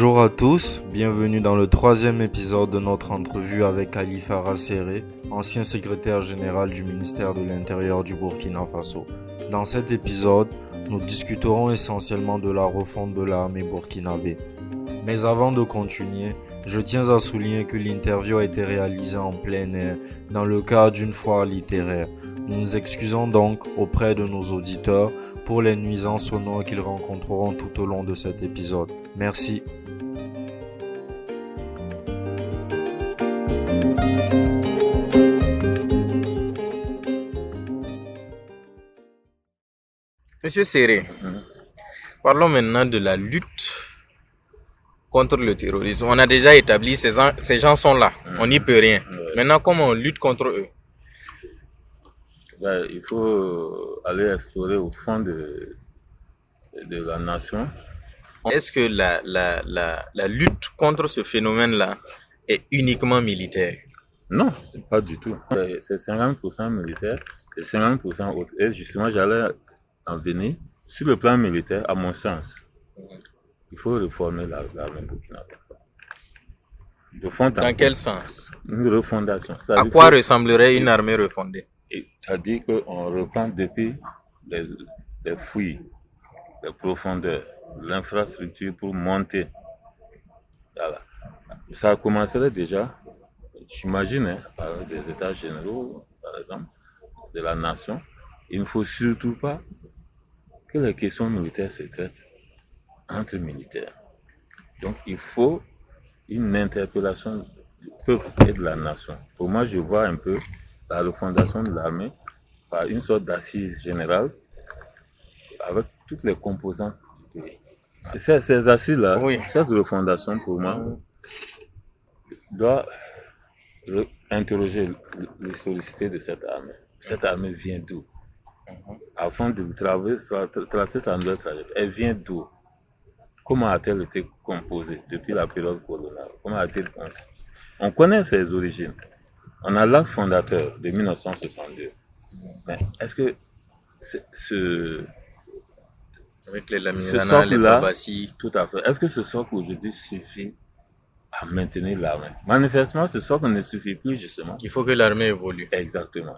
Bonjour à tous, bienvenue dans le troisième épisode de notre entrevue avec Khalifa Rasséré, ancien secrétaire général du ministère de l'Intérieur du Burkina Faso. Dans cet épisode, nous discuterons essentiellement de la refonte de l'armée burkinabé. Mais avant de continuer, je tiens à souligner que l'interview a été réalisée en plein air, dans le cadre d'une foire littéraire. Nous nous excusons donc auprès de nos auditeurs pour les nuisances sonores qu'ils rencontreront tout au long de cet épisode. Merci. Monsieur Serré, parlons maintenant de la lutte contre le terrorisme. On a déjà établi ces, gens- ces gens sont là, on n'y peut rien. Maintenant, comment on lutte contre eux? Ben, il faut aller explorer au fond de, de la nation. Est-ce que la, la, la, la lutte contre ce phénomène-là est uniquement militaire? Non, pas du tout. C'est- C'est 50% militaire et 50% autre. Et justement, j'allais en venir sur le plan militaire, à mon sens. Il faut réformer la- l'armée burkinabé. Dans quel sens? Une refondation. À quoi ressemblerait une armée refondée? C'est-à-dire qu'on reprend depuis les, les fouilles, les profondeurs, l'infrastructure pour monter. Voilà. Ça commencerait déjà, j'imagine, hein, par des états généraux, par exemple, de la nation. Il ne faut surtout pas que les questions militaires se traitent entre militaires. Donc il faut une interpellation du peuple et de la nation. Pour moi, je vois un peu la refondation de l'armée par une sorte d'assise générale avec toutes les composantes du pays. Et ces, ces assises-là, Oui. cette refondation, pour moi, doit interroger l'historicité de cette armée. Cette armée vient d'où? Afin de traverser, tra- tracer sa nouvelle trajectoire, elle vient d'où? Comment a-t-elle été composée depuis la période coloniale? Comment a-t-elle constituée On connaît ses origines. On a l'acte fondateur de 1962. Mais est-ce que ce, ce- Avec les Laminana, les Babassi. tout à fait, est-ce que ce socle aujourd'hui suffit à maintenir l'armée? Manifestement, ce socle ne suffit plus justement. Il faut que l'armée évolue. Exactement.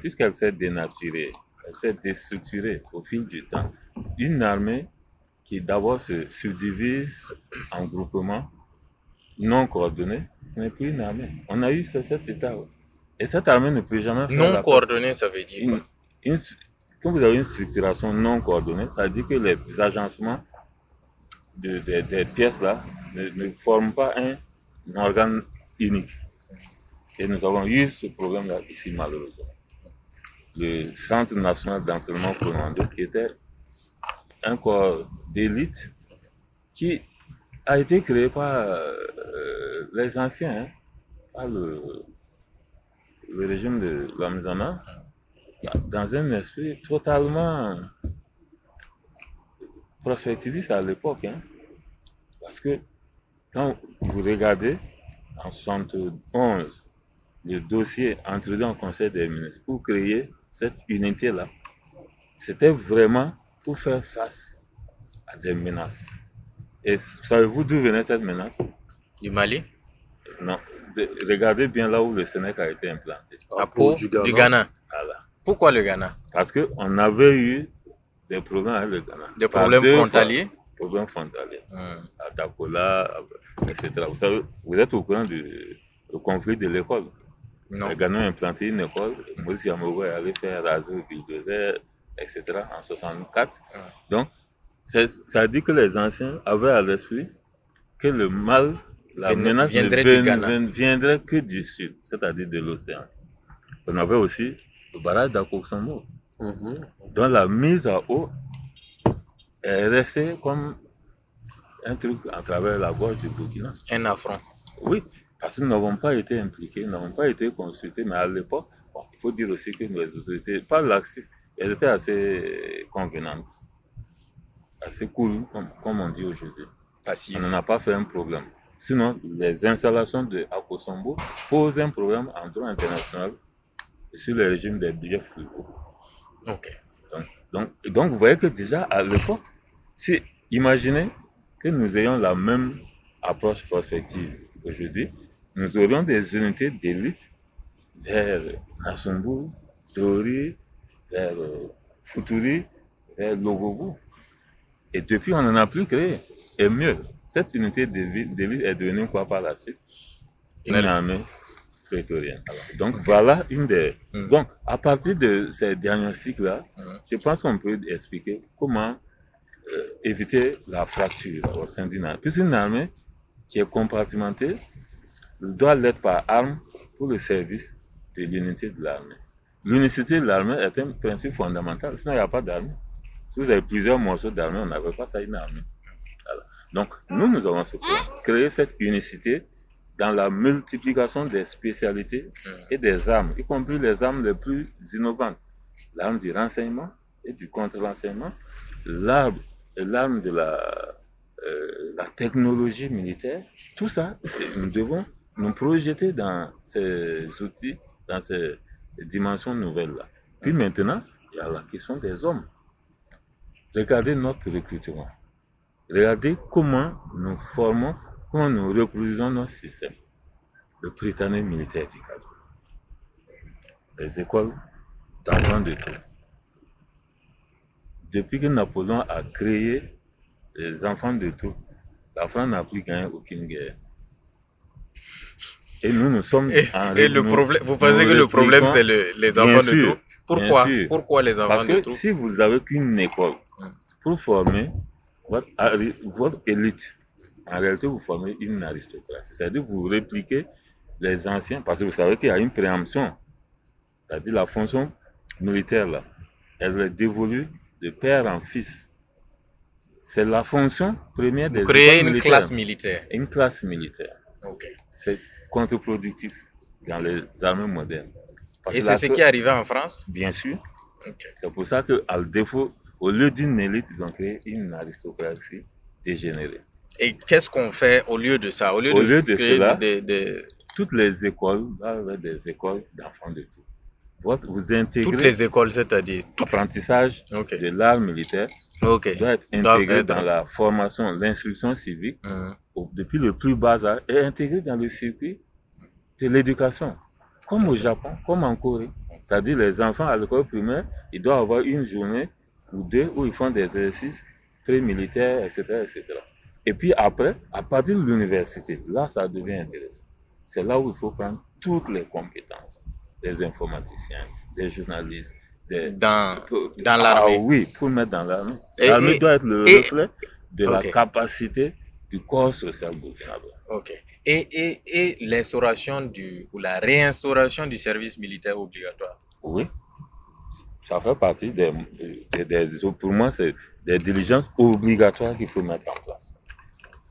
Puisqu'elle s'est dénaturée, s'est déstructurée au fil du temps. Une armée qui d'abord se subdivise en groupements non coordonnés, ce n'est plus une armée. On a eu ce- cet état. Et cette armée ne peut jamais faire Non la coordonné, ça veut dire une, quoi une- quand vous avez une structuration non coordonnée, ça veut dire que les agencements de, de- des pièces là ne, ne forment pas un, un organe unique. Et nous avons eu ce problème-là ici, malheureusement. Le Centre national d'entraînement commando, qui était un corps d'élite qui a été créé par euh, les anciens, hein, par le, le régime de Lamizana, dans un esprit totalement prospectiviste à l'époque. hein. Parce que quand vous regardez en 71 le dossier introduit en Conseil des ministres pour créer cette unité-là, c'était vraiment pour faire face à des menaces. Et savez-vous d'où venait cette menace? Du Mali? Non. De- regardez bien là où le Sénèque a été implanté. À Pau, du Ghana. Voilà. Pourquoi le Ghana? Parce qu'on avait eu des problèmes avec le Ghana. Des problèmes deux fois. frontaliers? Problèmes frontaliers. À Dakola, etc. Vous savez, vous êtes au courant du, du conflit de l'école? Non. Les Ghanais ont implanté une école. Moïse Yamogo est allé faire raser le bulldozer, etc. en 64. Ah. Donc, ça dit que les anciens avaient à l'esprit que le mal, la menace ne viendrait Ghana. vien- viendrait que du sud, c'est-à-dire de l'océan. On avait aussi le barrage d'Akoksambo, dont la mise à eau est restée comme un truc à travers la gorge du Burkina. Un affront. Oui, parce que nous n'avons pas été impliqués, nous n'avons pas été consultés, mais à l'époque, bon, il faut dire aussi que les autorités, pas laxistes, elles étaient assez convenantes, assez cool, comme, comme on dit aujourd'hui. On n'en a pas fait un problème. Sinon, les installations de Akosombo posent un problème en droit international sur le régime des billets frugaux. Ok. Donc, donc, donc, vous voyez que déjà à l'époque, si imaginez que nous ayons la même approche prospective aujourd'hui, nous aurions des unités d'élite vers Nassumbu, Dori, vers euh, Futuri, vers Logogo. Et depuis, on n'en a plus créé. Et mieux, cette unité d'élite est devenue quoi par la suite? Une armée prétorienne. donc voilà une des... Mm. Donc, à partir de ces diagnostics-là, mm. je pense qu'on peut expliquer comment euh, éviter la fracture au sein d'une armée. Puisqu'une armée qui est compartimentée doit l'être par arme pour le service de l'unité de l'armée. L'unicité de l'armée est un principe fondamental, sinon il n'y a pas d'armée. Si vous avez plusieurs morceaux d'armée, on n'avait pas ça une armée. Donc, nous, nous avons ce. Créer cette unicité dans la multiplication des spécialités et des armes, y compris les armes les plus innovantes. L'arme du renseignement et du contre-renseignement, l'arme de la, euh, la technologie militaire. Tout ça, nous devons nous projeter dans ces outils, dans ces dimensions nouvelles-là. Puis maintenant, il y a la question des hommes. Regardez notre recrutement. Regardez comment nous formons, comment nous reproduisons notre système. Le Britannique militaire du cadre. Les écoles d'enfants de tout. Depuis que Napoléon a créé les enfants de tout, la France n'a plus gagné aucune guerre. Et nous, nous sommes et, en et le problème, Vous pensez que le problème, c'est les enfants de tout? Pourquoi? Pourquoi les enfants de tout? Parce que si vous avez qu'une école pour former votre, votre élite, en réalité, vous formez une aristocratie. C'est-à-dire vous répliquez les anciens, parce que vous savez qu'il y a une préemption. C'est-à-dire la fonction militaire, là, elle est dévolue de père en fils. C'est la fonction première des Vous créez une classe militaire. Une classe militaire. C'est contre-productif dans les armées modernes. Et c'est ce qui est arrivé en France? Bien sûr. C'est pour ça qu'à défaut, au lieu d'une élite, ils ont créé une aristocratie dégénérée. Et qu'est-ce qu'on fait au lieu de ça? Au lieu, de, cela, toutes les écoles, des écoles d'enfants de tout. Vous intégrez toutes les écoles, c'est-à-dire l'apprentissage de l'art militaire doit être intégré dans la formation, l'instruction civique, depuis le plus bas âge, et intégré dans le circuit de l'éducation, comme au Japon, comme en Corée. C'est-à-dire les enfants à l'école primaire, ils doivent avoir une journée ou deux où ils font des exercices pré-militaires, etc., etc. Et puis après, à partir de l'université, là, ça devient intéressant. C'est là où il faut prendre toutes les compétences des informaticiens, des journalistes, dans, dans l'armée. Ah oui, pour mettre dans l'armée. L'armée doit être le reflet de la capacité du corps social burkinabé. Ok. Et, et, et l'instauration du, ou la réinstauration du service militaire obligatoire. Oui. Ça fait partie des, des, pour moi, c'est des diligences obligatoires qu'il faut mettre en place.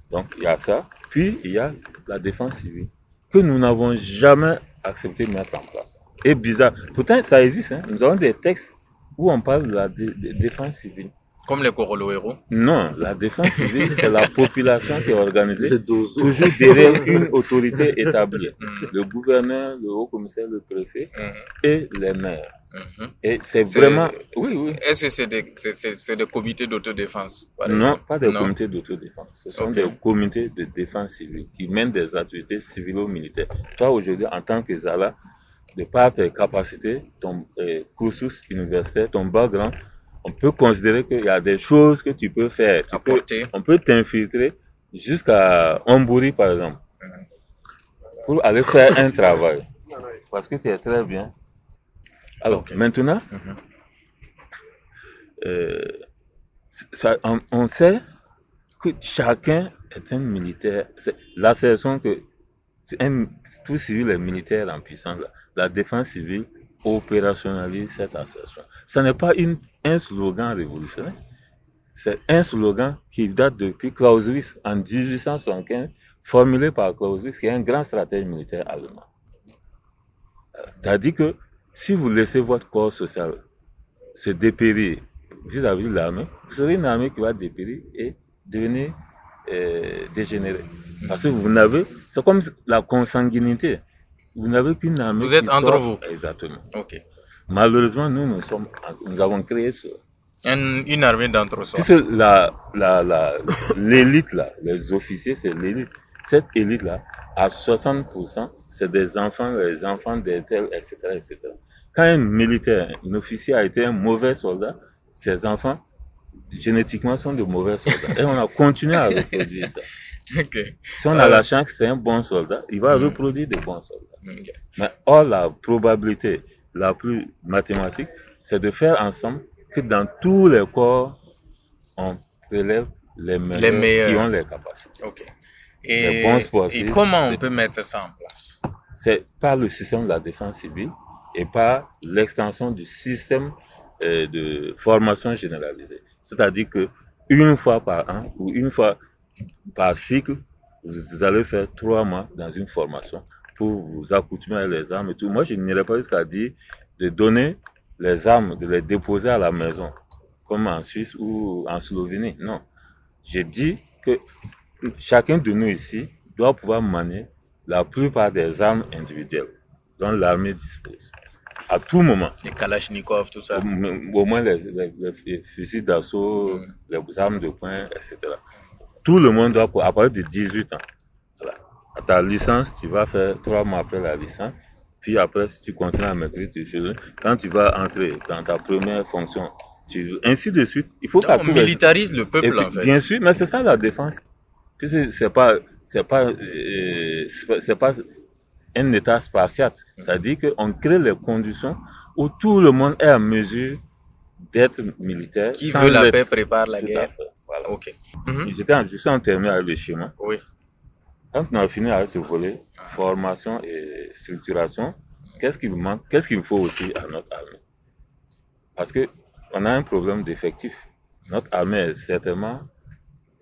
Donc, il y a ça. Puis, il y a la défense civile que nous n'avons jamais accepté de mettre en place est bizarre. Pourtant, ça existe. Hein. Nous avons des textes où on parle de la défense civile. Comme les héros Non, la défense civile, c'est la population qui est organisée toujours derrière une autorité établie. Mm. Le gouverneur, le haut commissaire, le préfet mm. et les maires. Mm-hmm. Et c'est vraiment... Oui, oui. Est-ce que c'est des, des, comités d'autodéfense Non, pas des comités d'autodéfense. Ce sont des comités de défense civile qui mènent des activités civilo-militaires. Toi, aujourd'hui, en tant que Zala, de par tes capacités, ton euh, cursus universitaire, ton background, on peut considérer qu'il y a des choses que tu peux faire. on peut t'infiltrer jusqu'à Ombouri, par exemple, pour aller faire un travail. Parce que tu es très bien. Alors, maintenant, mhm. euh, ça, on, sait que chacun est un militaire. L'assertion que tout civil est militaire en puissance, la défense civile opérationnalise cette assertion. Ce n'est pas une, un slogan révolutionnaire, c'est un slogan qui date depuis Clausewitz en 1875, formulé par Clausewitz, qui est un grand stratège militaire allemand. C'est-à-dire que si vous laissez votre corps social se dépérir vis-à-vis de l'armée, vous serez une armée qui va dépérir et devenir euh, dégénérée. Parce que vous n'avez, c'est comme la consanguinité. Vous n'avez qu'une armée. Vous êtes entre vous. Exactement. Ok. Malheureusement, nous, nous, sommes, nous avons créé ça. Une, armée d'entre soi. Puisque la, la, la, l'élite, là, les officiers, c'est l'élite. cette élite-là, à 60%, c'est des enfants, les enfants des tels, etc., etc. Quand un militaire, un officier a été un mauvais soldat, ses enfants, génétiquement, sont de mauvais soldats. Et on a continué à reproduire ça. Si on a la chance que c'est un bon soldat, il va reproduire des bons soldats. Mais or, la probabilité la plus mathématique, c'est de faire ensemble que dans tous les corps, on prélève les meilleurs, qui ont les capacités. Et, et comment on peut mettre ça en place? C'est par le système de la défense civile et par l'extension du système euh, de formation généralisée. C'est-à-dire que une fois par an ou une fois par cycle, vous allez faire trois mois dans une formation pour vous accoutumer à les armes et tout. Moi, je n'irai pas jusqu'à dire de donner les armes, de les déposer à la maison, comme en Suisse ou en Slovénie. Non. Je dis que chacun de nous ici doit pouvoir manier la plupart des armes individuelles dont l'armée dispose. À tout moment. Les Kalachnikov, tout ça. Au, moins les, fusils d'assaut, mm. les armes de poing, etc. Tout le monde doit, à partir de 18 ans. À ta licence, tu vas faire trois mois après la licence. Puis après, si tu continues à maîtriser tes choses, quand tu vas entrer dans ta première fonction, tu, ainsi de suite, il faut qu'à On militarise le peuple, en fait. Bien sûr, mais c'est ça la défense c'est pas, c'est pas, euh, c'est pas un état spartiate. Ça dit qu'on crée les conditions où tout le monde est en mesure d'être militaire. Qui veut la paix prépare la guerre. Voilà. Ok. J'étais en, je suis en terminé avec le schéma. Oui. Quand on a fini avec ce volet, formation et structuration, qu'est-ce qu'il manque, qu'est-ce qu'il faut aussi à notre armée? Parce que on a un problème d'effectif. Notre armée est certainement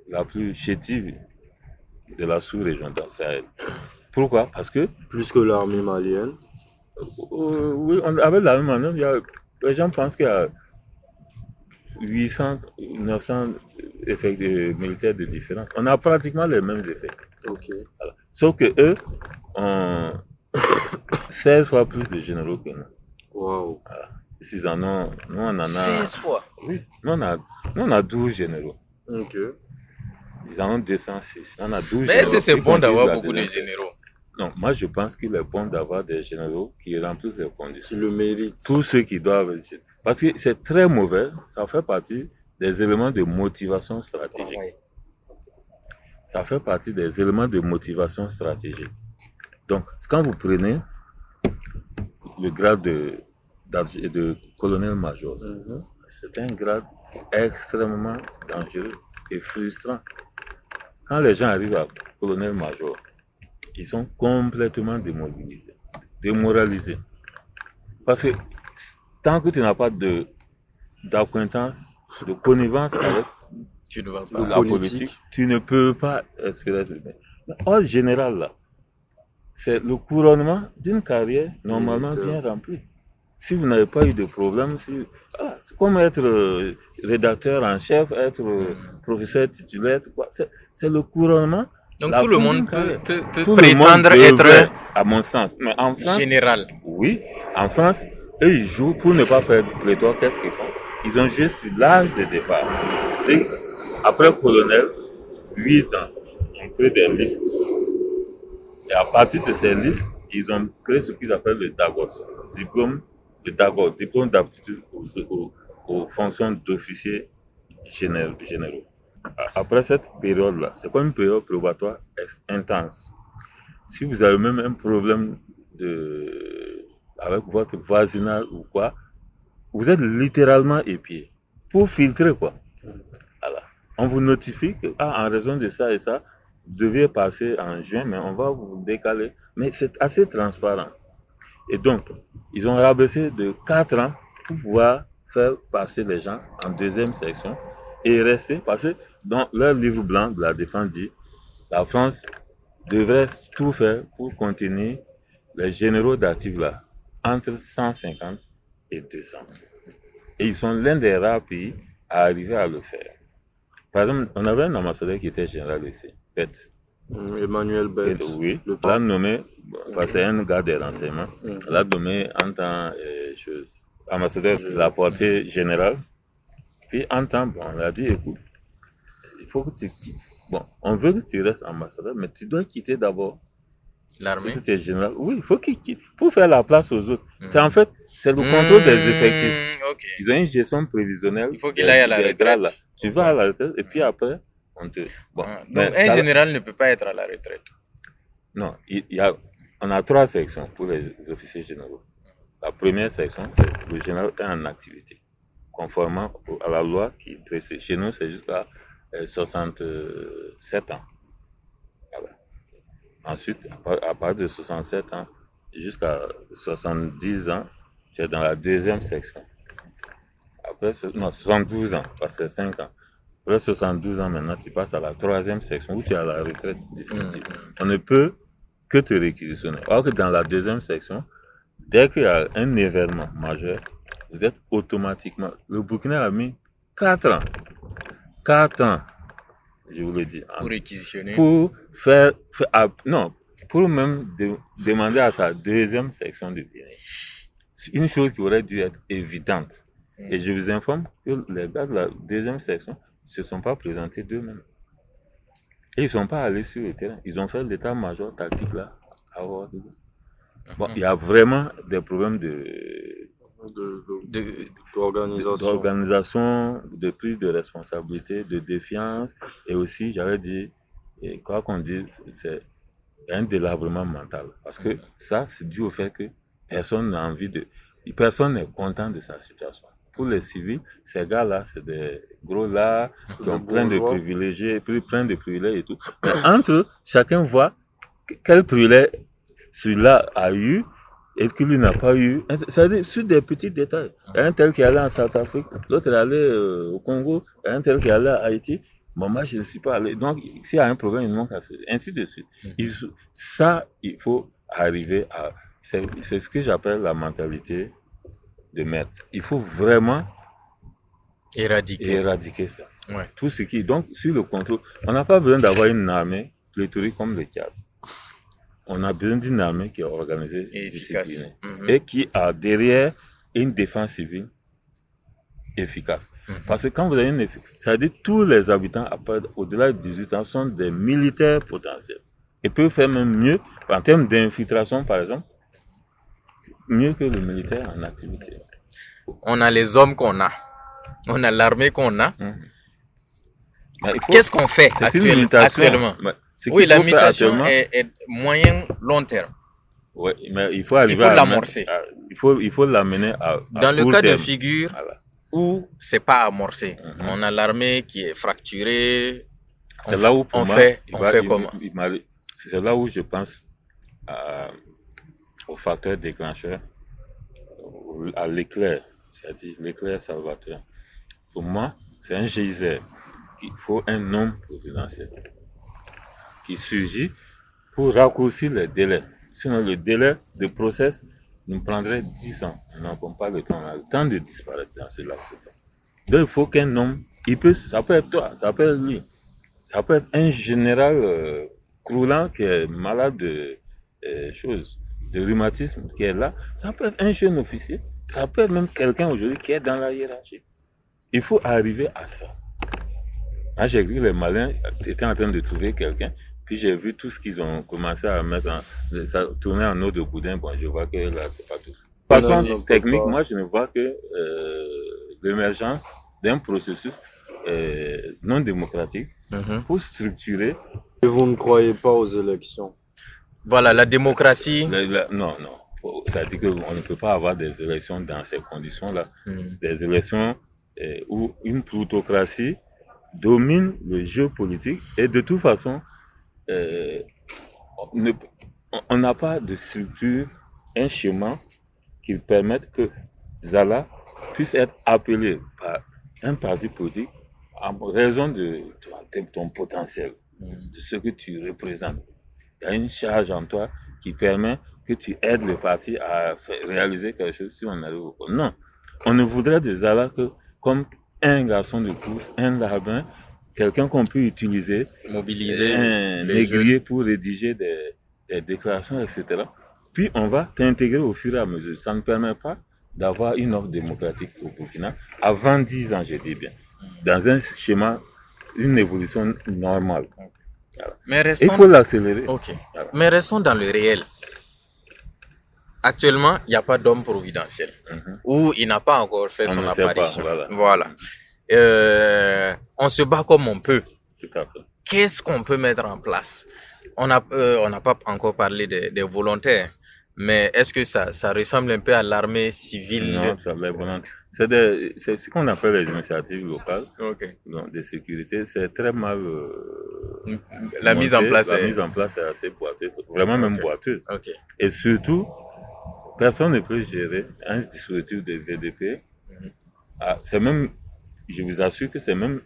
la plus chétive de la sous-région dans Sahel. Pourquoi? Parce que... Plus que l'armée malienne euh, Oui, avec l'armée malienne, il y a, les gens pensent qu'il y a 800, 900 effets militaires de différence. On a pratiquement les mêmes effets. Sauf que eux ont 16 fois plus de généraux que nous. Wow. en ont, nous on en a... 16 fois Oui, nous on a, nous on a 12 généraux. Ok. Ils en ont 206. On a 12 Mais est-ce que c'est bon d'avoir beaucoup de généraux? Non, moi je pense qu'il est bon d'avoir des généraux qui remplissent les conditions. Qui le méritent. Tous ceux qui doivent. Parce que c'est très mauvais, ça fait partie des éléments de motivation stratégique. Ça fait partie des éléments de motivation stratégique. Donc, quand vous prenez le grade de, de colonel-major, mhm. c'est un grade extrêmement dangereux et frustrant. Quand les gens arrivent à colonel-major, ils sont complètement démobilisés, démoralisés. Parce que tant que tu n'as pas de d'acquaintance, de connivence avec tu ne vas pas. la politique. tu ne peux pas espérer être bien. En général, là, c'est le couronnement d'une carrière normalement bien remplie. Si vous n'avez pas eu de problème, si, c'est comme être euh, rédacteur en chef, être euh, hmm. professeur titulaire, c'est le couronnement. Donc tout le monde peut, prétendre être, à mon sens, mais en France, général. Oui, en France, eux ils jouent pour ne pas faire pléthore. Qu'est-ce qu'ils font? Ils ont juste l'âge de départ. Après colonel, 8 ans, on crée des listes. Et à partir de ces listes, ils ont créé ce qu'ils appellent le DAGOS, diplôme d'abord diplôme d'aptitude aux, fonctions d'officier généraux. Après cette période-là, c'est comme une période probatoire intense. Si vous avez même un problème de, avec votre voisinage ou quoi, vous êtes littéralement épié pour filtrer quoi. On vous notifie que, ah, en raison de ça et ça, vous deviez passer en juin, mais on va vous décaler. Mais c'est assez transparent. Et donc, ils ont rabaissé de 4 ans pour pouvoir faire passer les gens en deuxième section et rester, parce que dans leur livre blanc de la défense dit, la France devrait tout faire pour contenir les généraux d'actifs entre 150 et 200. Et ils sont l'un des rares pays à arriver à le faire. Par exemple, on avait un ambassadeur qui était général ici, Pet. Emmanuel Bett. Oui, l'a nommé, c'est un gars des renseignements, mm. l'a nommé en tant que ambassadeur de la portée générale. Puis en temps, bon, on a dit, écoute, il faut que tu bon, on veut que tu restes ambassadeur, mais tu dois quitter d'abord. L'armée. Si tu es général, oui, il faut qu'il quitte pour faire la place aux autres. Mhm. C'est en fait, c'est le contrôle des effectifs. Hmm, Ok. Ils ont une gestion prévisionnelle. Il faut qu'il aille à la retraite. là. Tu vas à la retraite et puis après, on te. Bon, Ah, mais Donc, un ça- général ne peut pas être à la retraite. Non, il il y a, on a trois sections pour les officiers généraux. La première section, c'est le général est en activité, conformément à la loi qui précise. Chez nous, c'est jusqu'à euh, 67 ans. Voilà. Ensuite, à partir de 67 ans jusqu'à 70 ans, tu es dans la deuxième section. Après, non, 72 ans, parce que c'est 5 ans. Après 72 ans, maintenant, tu passes à la troisième section où tu es à la retraite définitive on ne peut que te réquisitionner. Alors que dans la deuxième section, dès qu'il y a un événement majeur, vous êtes automatiquement. Le Burkina a mis 4 ans. 4 ans, je vous le dis. en- Pour réquisitionner. Pour faire. faire- ah, non, pour même de- demander à sa deuxième section de venir. C'est une chose qui aurait dû être évidente. Et je vous informe que les gars de la deuxième section ne se sont pas présentés d'eux-mêmes. Et ils ne sont pas allés sur le terrain. Ils ont fait l'état-major tactique là. à Ouagadougou. Bon, Mhm. il y a vraiment des problèmes de, de- de- De- d'organisation. d'organisation, de prise de responsabilité, de défiance. Et aussi, j'avais dit, et quoi qu'on dise, c'est un délabrement mental. Parce que Mhm. ça, c'est dû au fait que personne n'a envie de. Personne n'est content de sa situation. Pour les civils, ces gars-là, c'est des gros là, qui ont plein de privilégiés, plein de privilèges et tout. Mais entre eux, chacun voit quel privilège celui-là a eu et que lui n'a pas eu. C'est-à-dire sur des petits détails. Il y a un tel qui est allé en South Afrique, l'autre est allé euh, au Congo, un tel qui est allé à Haïti. Bon, moi, je ne suis pas allé. Donc, s'il y a un problème, il manque à ce. Ainsi de suite. Il faut- ça, il faut arriver à. C'est ce que j'appelle la mentalité de maître. Il faut vraiment Éradiquer. éradiquer ça. Ouais. Tout ce qui. Donc, sur le contrôle, on n'a pas besoin d'avoir une armée pléthorique comme le Tchad. On a besoin d'une armée qui est organisée, Et disciplinée Mhm. et qui a derrière une défense civile efficace. Mhm. Parce que quand vous avez une ça veut dire que tous les habitants au-delà de 18 ans sont des militaires potentiels et peuvent faire même mieux en termes d'infiltration, par exemple, mieux que le militaire en activité. On a les hommes qu'on a. On a l'armée qu'on a. Faut- Qu'est-ce qu'on fait actuel- actuellement Oui, la mutation est, est moyen long terme. Ouais, mais il faut arriver faut à l'amorcer. Il faut, il faut l'amener à, à Dans le cas de figure Voilà. où c'est pas amorcé, Mhm. on a l'armée qui est fracturée. C'est là où on moi, fait, il on va- fait il- comment C'est là où je pense à- au facteur déclencheur, à l'éclair, c'est-à-dire l'éclair salvateur. Pour moi, c'est un geyser qu'il faut un homme providentiel qui surgit pour raccourcir les délais. Sinon, le délai de process nous prendrait 10 ans. Nous n'avons pas le temps, on a le temps de disparaître dans ce laps de temps. Donc, il faut qu'un homme, il peut, ça peut être toi, ça peut être lui, ça peut être un général euh, croulant qui est malade de euh, choses, de rhumatisme, qui est là. Ça peut être un jeune officier. Ça peut être même quelqu'un aujourd'hui qui est dans la hiérarchie. Il faut arriver à ça. Moi, j'ai vu que les malins étaient en train de trouver quelqu'un. Puis j'ai vu tout ce qu'ils ont commencé à mettre en, ça tourner en eau de boudin. Bon, je vois que là, c'est pas tout. Façon technique, moi, je ne vois que euh, l'émergence d'un processus euh, non démocratique Mhm. pour structurer. Et vous ne croyez pas aux élections? Voilà, la démocratie. la- la- non, non. Ça dit qu'on ne peut pas avoir des élections dans ces conditions-là. Mhm. Des élections euh, où une plutocratie domine le jeu politique et de toute façon, euh, on n'a pas de structure, un chemin qui permette que Zala puisse être appelé par un parti politique en raison de, de ton potentiel, Mhm. de ce que tu représentes. Il y a une charge en toi qui permet que tu aides le parti à faire- réaliser quelque chose si on arrive au compte. Non, on ne voudrait de Zala que comme un garçon de course, un larbin, quelqu'un qu'on peut utiliser, Mobiliser un les jeunes. aiguillé pour rédiger des, des déclarations, etc. Puis on va t'intégrer au fur et à mesure. Ça ne permet pas d'avoir une offre démocratique au Burkina avant 10 ans, je dis bien. Dans un schéma une évolution normale. Mais Il faut l'accélérer. ok. Mais restons dans le réel. Actuellement, il n'y a pas d'homme providentiel. Mhm. Ou il n'a pas encore fait On son pas, apparition. voilà. voilà. Euh, on se bat comme on peut. Qu'est-ce qu'on peut mettre en place? On euh, n'a pas encore parlé des, des volontaires, mais est-ce que ça, ça ressemble un peu à l'armée civile? Non, volontaires. C'est ce qu'on appelle les initiatives locales donc, de sécurité. C'est très mal. euh, La mise en place La est... mise en place est assez boiteuse. Vraiment même boiteuse. Et surtout, personne ne peut gérer un dispositif de VDP. Mhm. Ah, c'est même, je vous assure que c'est même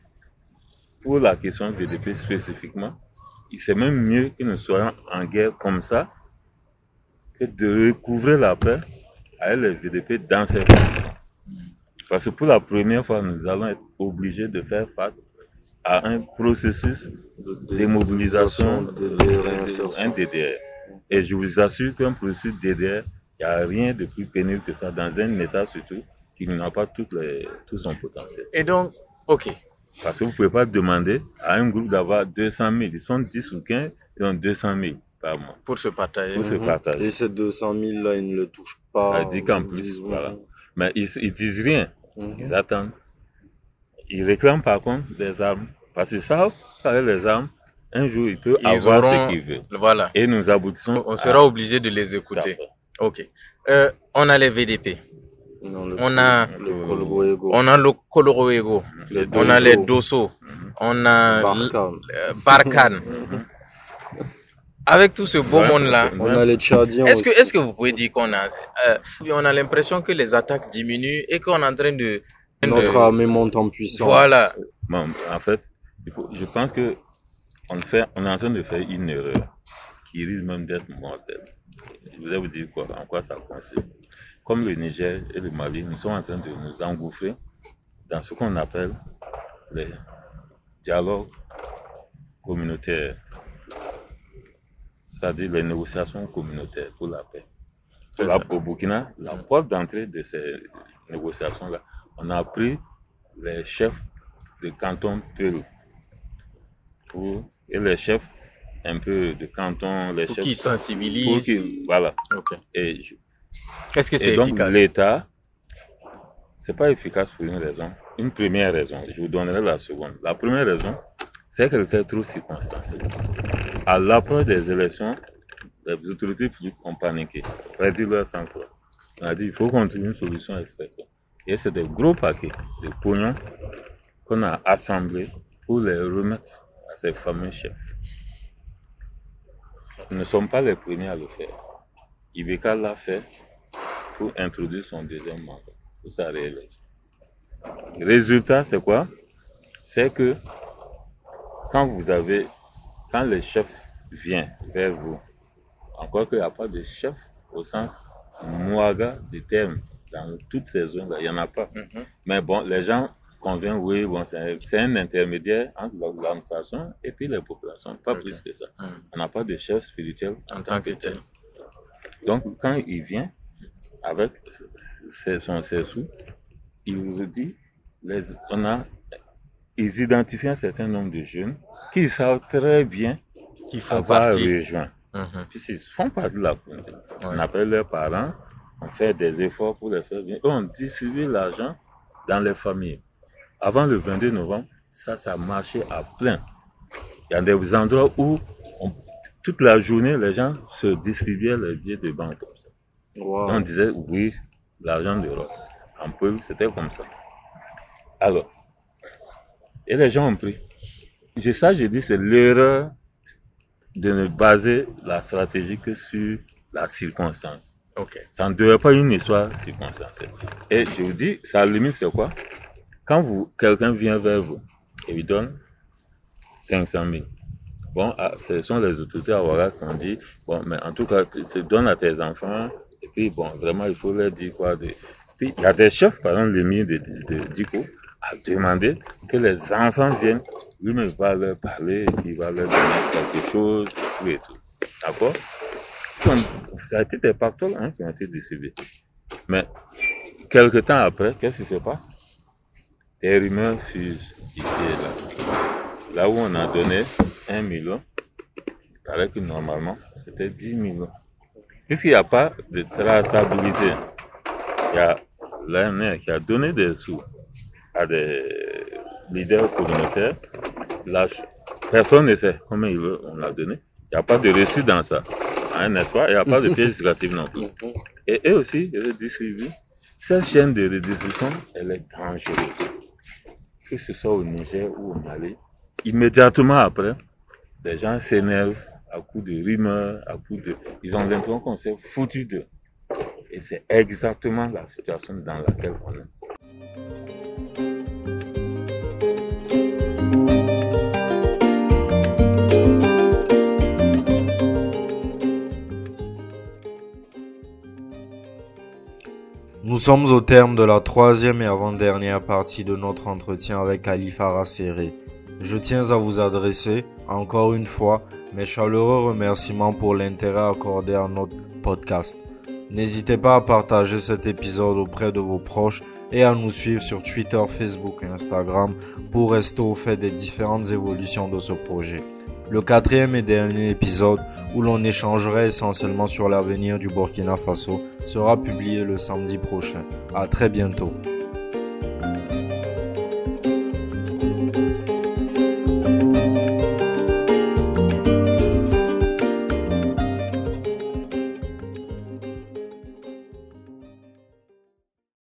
pour la question de VDP spécifiquement, c'est même mieux que nous soyons en guerre comme ça que de recouvrir la paix avec les VDP dans ces conditions. Parce que pour la première fois, nous allons être obligés de faire face à un processus De démobilisation, de de- de de- réinsertion. un DDR. Et je vous assure qu'un processus DDR, il n'y a rien de plus pénible que ça dans un État surtout qui n'a pas tout, les, tout son potentiel. Et donc, ok. Parce que vous ne pouvez pas demander à un groupe d'avoir 200 000. Ils sont 10 ou 15, ils ont 200 000 Pour se partager. Pour se Mhm. partager. Et ces 200 000 là, ils ne le touchent pas. Ça dit qu'en plus, voilà. Mais ils, ils disent rien. Mhm. Ils attendent. Ils réclament par contre des armes. Parce qu'ils savent qu'avec les armes, un jour, ils peuvent Ils avoir auront- ce qu'ils veulent. Voilà. Et nous aboutissons. On à- sera obligé de les écouter. Ok. Euh, on a les VDP. Non, le- On a- le Colgoego. On a le Coloroego. Les On a les Dosso. Dosso. On a Barkhane. euh, Barkhane. Avec tout ce beau Ouais, monde-là, On a les Tchadiens est-ce que, est-ce que vous pouvez dire qu'on a, euh, on a l'impression que les attaques diminuent et qu'on est en train de, Notre de- armée monte en puissance. voilà, Bon, en fait, il faut, je pense que on, fait, on est en train de faire une erreur qui risque même d'être mortelle. Je voulais vous dire quoi, en quoi ça consiste. Comme le Niger et le Mali, nous sommes en train de nous engouffrer dans ce qu'on appelle les dialogues communautaires, c'est-à-dire les négociations communautaires pour la paix. Là, au Burkina, la porte d'entrée de ces négociations-là, on a pris les chefs de canton Peul pour- et les chefs un peu de canton, les pour chefs pour sensibilisent. qu'ils- voilà. Ok. Et, je- Est-ce que c'est donc efficace? l'État, c'est pas efficace pour une raison. Une première raison, je vous donnerai la seconde. La première raison, c'est qu'elle était trop circonstancielle. À l'approche des élections, les autorités publiques ont paniqué, perdu leur sang-froid. On a dit il faut qu'on trouve une solution express. Et c'est des gros paquets de pognon qu'on a assemblés pour les remettre à ces fameux chefs. Nous ne sommes pas les premiers à le faire. Ibeka l'a fait pour introduire son deuxième mandat, pour sa réélection. Résultat, c'est quoi? C'est que quand vous avez, quand le chef vient vers vous, encore qu'il n'y a pas de chef au sens Mouaga du terme, dans toutes ces zones-là, il n'y en a pas. Mhm. Mais bon, les gens conviennent, oui, bon, c'est un intermédiaire entre l'administration et puis les populations, pas plus que ça. Mhm. On n'a pas de chef spirituel En tant que tel. donc, quand il vient avec ses, son, ses sous, il vous dit, les, on a, ils identifient un certain nombre de jeunes qui savent très bien Qui font avoir partie. rejoint. Mhm. Puis ils font partie de la communauté. On appelle leurs parents, on fait des efforts pour les faire venir. Et on distribue l'argent dans les familles. Avant le 22 novembre, ça, ça marchait à plein. Il y a des endroits où on- toute la journée, les gens se distribuaient les billets de banque comme ça. Wow. On disait, oui, l'argent d'Europe. En peu, c'était comme ça. Alors, et les gens ont pris. Je, ça, j'ai dit, c'est l'erreur de ne baser la stratégie que sur la circonstance. Ok. Ça ne devrait pas une histoire circonstancielle. Et je vous dis, sa limite, c'est quoi? Quand vous, quelqu'un vient vers vous et lui donne 500 000, bon, ah, ce sont les autorités à Ouaga qui ont dit, bon, mais en tout cas, tu tu donnes à tes enfants, et puis, bon, vraiment, il faut leur dire quoi de... Puis, il y a des chefs, par exemple, l'émir de, de, de a demandé que les enfants viennent, lui-même va leur parler, il va leur donner quelque chose, tout et tout. D'accord? Ça a été des pactoles hein, qui ont été distribués. Mais, quelque temps après, qu'est-ce qui se passe? Des rumeurs fusent ici et là. là où on a donné 1 million, il paraît que normalement, c'était 10 millions. Puisqu'il n'y a pas de traçabilité, il y a l'ANR qui a donné des sous à des leaders communautaires. Là, personne ne sait comment il veut, on l'a donné. Il n'y a pas de reçu dans ça, hein, n'est-ce pas? Il n'y a pas de pièce justificative non plus. Et eux aussi, ils redistribuent. Cette chaîne de redistribution, elle est dangereuse. Que ce soit au Niger ou au Mali, immédiatement après, les gens s'énervent à coup de rumeurs, à coup de... Ils ont l'impression qu'on s'est foutu d'eux. Et c'est exactement la situation dans laquelle on est. Nous sommes au terme de la troisième et avant-dernière partie de notre entretien avec Ali Farah Serré. Je tiens à vous adresser, encore une fois, mes chaleureux remerciements pour l'intérêt accordé à notre podcast. N'hésitez pas à partager cet épisode auprès de vos proches et à nous suivre sur Twitter, Facebook et Instagram pour rester au fait des différentes évolutions de ce projet. Le quatrième et dernier épisode, où l'on échangerait essentiellement sur l'avenir du Burkina Faso, sera publié le samedi prochain. À très bientôt.